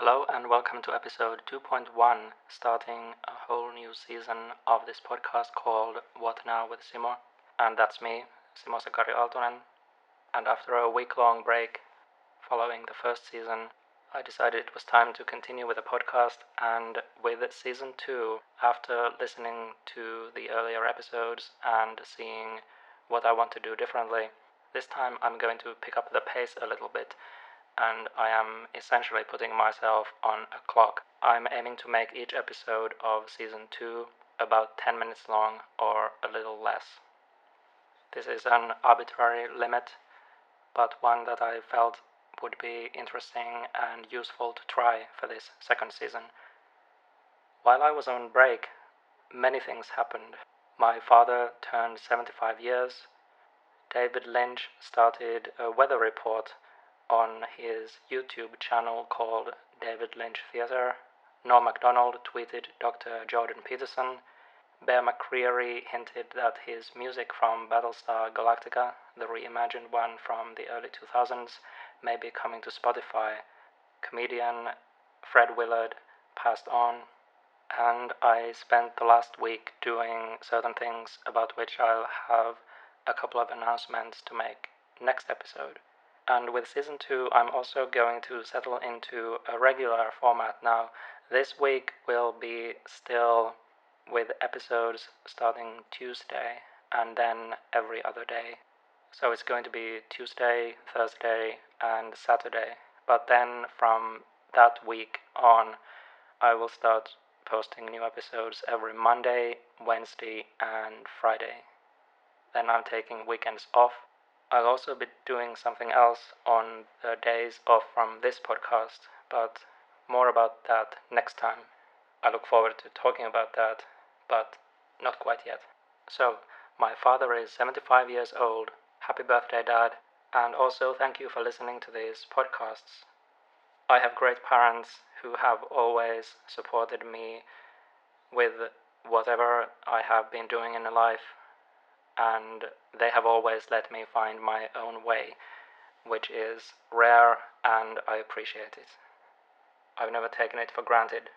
Hello and welcome to episode 2.1, starting a whole new season of this podcast called What Now with Simo. And that's me, Simo Sakari Aaltonen. And after a week long break following the first season, I decided it was time to continue with the podcast. And with season 2, after listening to the earlier episodes and seeing what I want to do differently, this time I'm going to pick up the pace a little bit and I am essentially putting myself on a clock. I'm aiming to make each episode of season 2 about 10 minutes long or a little less. This is an arbitrary limit, but one that I felt would be interesting and useful to try for this second season. While I was on break, many things happened. My father turned 75 years. David Lynch started a weather report on his YouTube channel called David Lynch Theatre. Norm MacDonald tweeted Dr. Jordan Peterson. Bear McCreary hinted that his music from Battlestar Galactica, the reimagined one from the early 2000s, may be coming to Spotify. Comedian Fred Willard passed on, and I spent the last week doing certain things about which I'll have a couple of announcements to make next episode. And with season two, I'm also going to settle into a regular format now. This week will be still with episodes starting Tuesday and then every other day. So it's going to be Tuesday, Thursday, and Saturday. But then from that week on, I will start posting new episodes every Monday, Wednesday, and Friday. Then I'm taking weekends off I'll also be doing something else on the days off from this podcast, but more about that next time. I look forward to talking about that, but not quite yet. So, my father is 75 years old. Happy birthday, Dad. And also, thank you for listening to these podcasts. I have great parents who have always supported me with whatever I have been doing in life and they have always let me find my own way, which is rare and I appreciate it. I've never taken it for granted.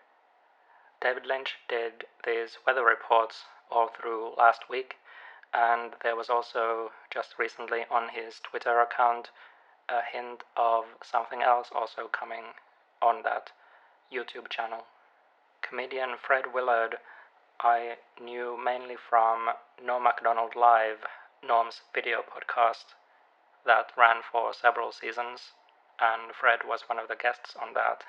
David Lynch did these weather reports all through last week, and there was also just recently on his Twitter account a hint of something else also coming on that YouTube channel. Comedian Fred Willard I knew mainly from Norm MacDonald Live, Norm's video podcast that ran for several seasons, and Fred was one of the guests on that.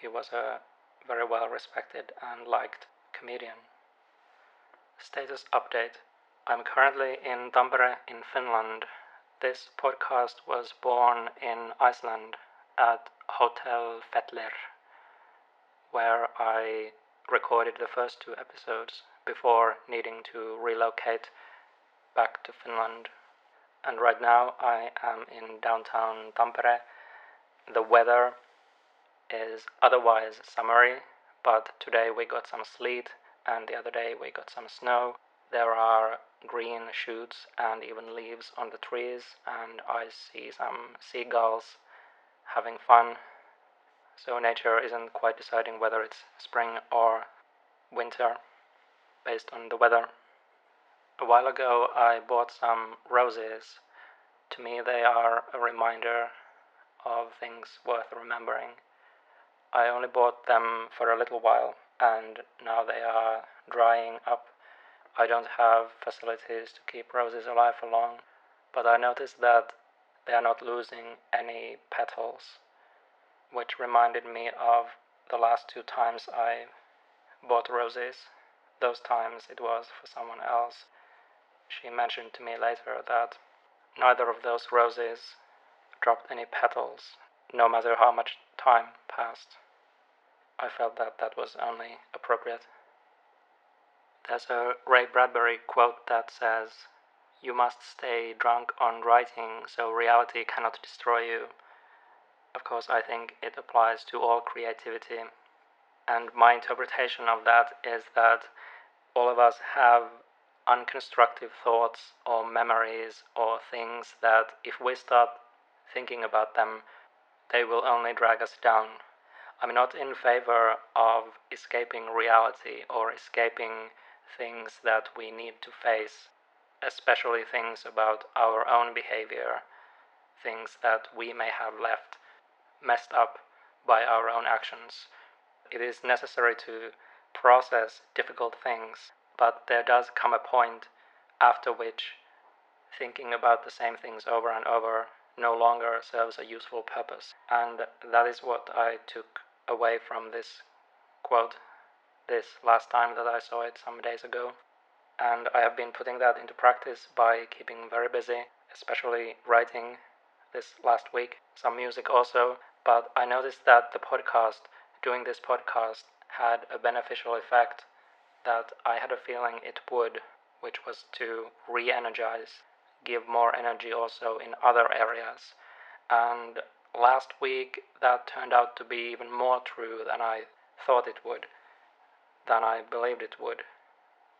He was a very well respected and liked comedian. Status update I'm currently in Tampere in Finland. This podcast was born in Iceland at Hotel Fetler, where I recorded the first two episodes before needing to relocate back to Finland. And right now I am in downtown Tampere. The weather is otherwise summery, but today we got some sleet and the other day we got some snow. There are green shoots and even leaves on the trees, and I see some seagulls having fun so nature isn't quite deciding whether it's spring or winter based on the weather. A while ago, I bought some roses. To me, they are a reminder of things worth remembering. I only bought them for a little while, and now they are drying up. I don't have facilities to keep roses alive for long, but I noticed that they are not losing any petals which reminded me of the last two times I bought roses. Those times it was for someone else. She mentioned to me later that neither of those roses dropped any petals, no matter how much time passed. I felt that that was only appropriate. There's a Ray Bradbury quote that says, You must stay drunk on writing so reality cannot destroy you. Of course, I think it applies to all creativity. And my interpretation of that is that all of us have unconstructive thoughts or memories or things that if we start thinking about them, they will only drag us down. I'm not in favor of escaping reality or escaping things that we need to face, especially things about our own behavior, things that we may have left messed up by our own actions. It is necessary to process difficult things, but there does come a point after which thinking about the same things over and over no longer serves a useful purpose. And that is what I took away from this quote this last time that I saw it some days ago. And I have been putting that into practice by keeping very busy, especially writing this last week, some music also. But I noticed that the podcast, doing this podcast, had a beneficial effect that I had a feeling it would, which was to re energize, give more energy also in other areas. And last week that turned out to be even more true than I thought it would, than I believed it would.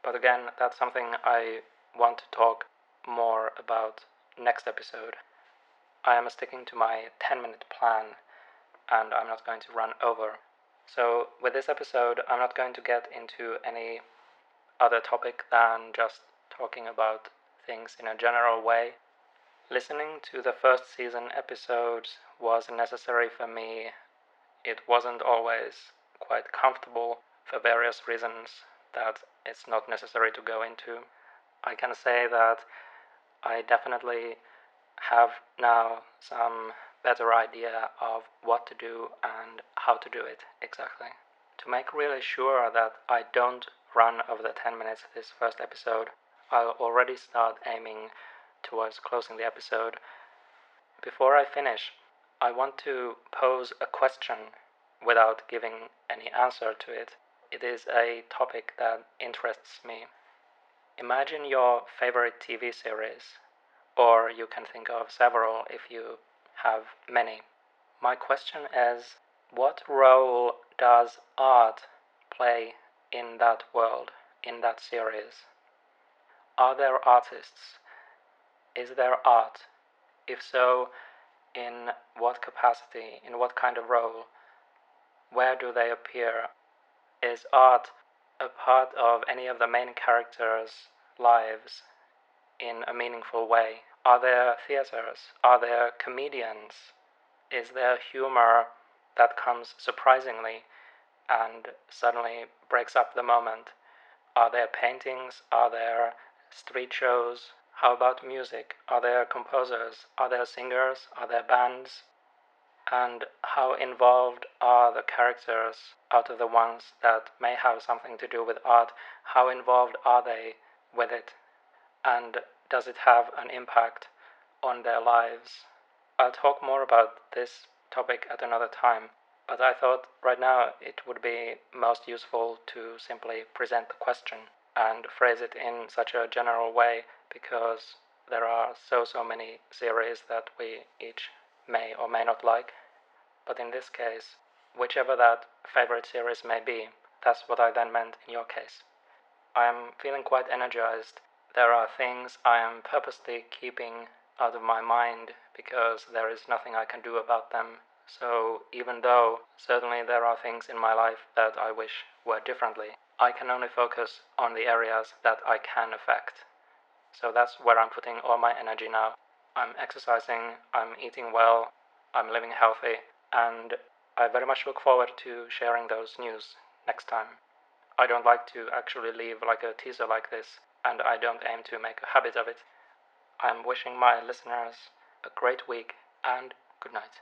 But again, that's something I want to talk more about next episode. I am sticking to my 10 minute plan and I'm not going to run over. So, with this episode, I'm not going to get into any other topic than just talking about things in a general way. Listening to the first season episodes was necessary for me. It wasn't always quite comfortable for various reasons that it's not necessary to go into. I can say that I definitely have now some better idea of what to do and how to do it exactly. To make really sure that I don't run over the 10 minutes of this first episode, I'll already start aiming towards closing the episode. Before I finish, I want to pose a question without giving any answer to it. It is a topic that interests me. Imagine your favorite TV series, or you can think of several if you have many. My question is what role does art play in that world, in that series? Are there artists? Is there art? If so, in what capacity, in what kind of role? Where do they appear? Is art a part of any of the main characters' lives in a meaningful way? Are there theaters? Are there comedians? Is there humor that comes surprisingly and suddenly breaks up the moment? Are there paintings? Are there street shows? How about music? Are there composers? Are there singers? Are there bands? And how involved are the characters out of the ones that may have something to do with art? How involved are they with it? And does it have an impact on their lives? I'll talk more about this topic at another time, but I thought right now it would be most useful to simply present the question and phrase it in such a general way because there are so so many series that we each may or may not like. But in this case, whichever that favorite series may be, that's what I then meant in your case. I am feeling quite energized there are things I am purposely keeping out of my mind because there is nothing I can do about them. So, even though certainly there are things in my life that I wish were differently, I can only focus on the areas that I can affect. So, that's where I'm putting all my energy now. I'm exercising, I'm eating well, I'm living healthy, and I very much look forward to sharing those news next time. I don't like to actually leave like a teaser like this and I don't aim to make a habit of it. I am wishing my listeners a great week and good night.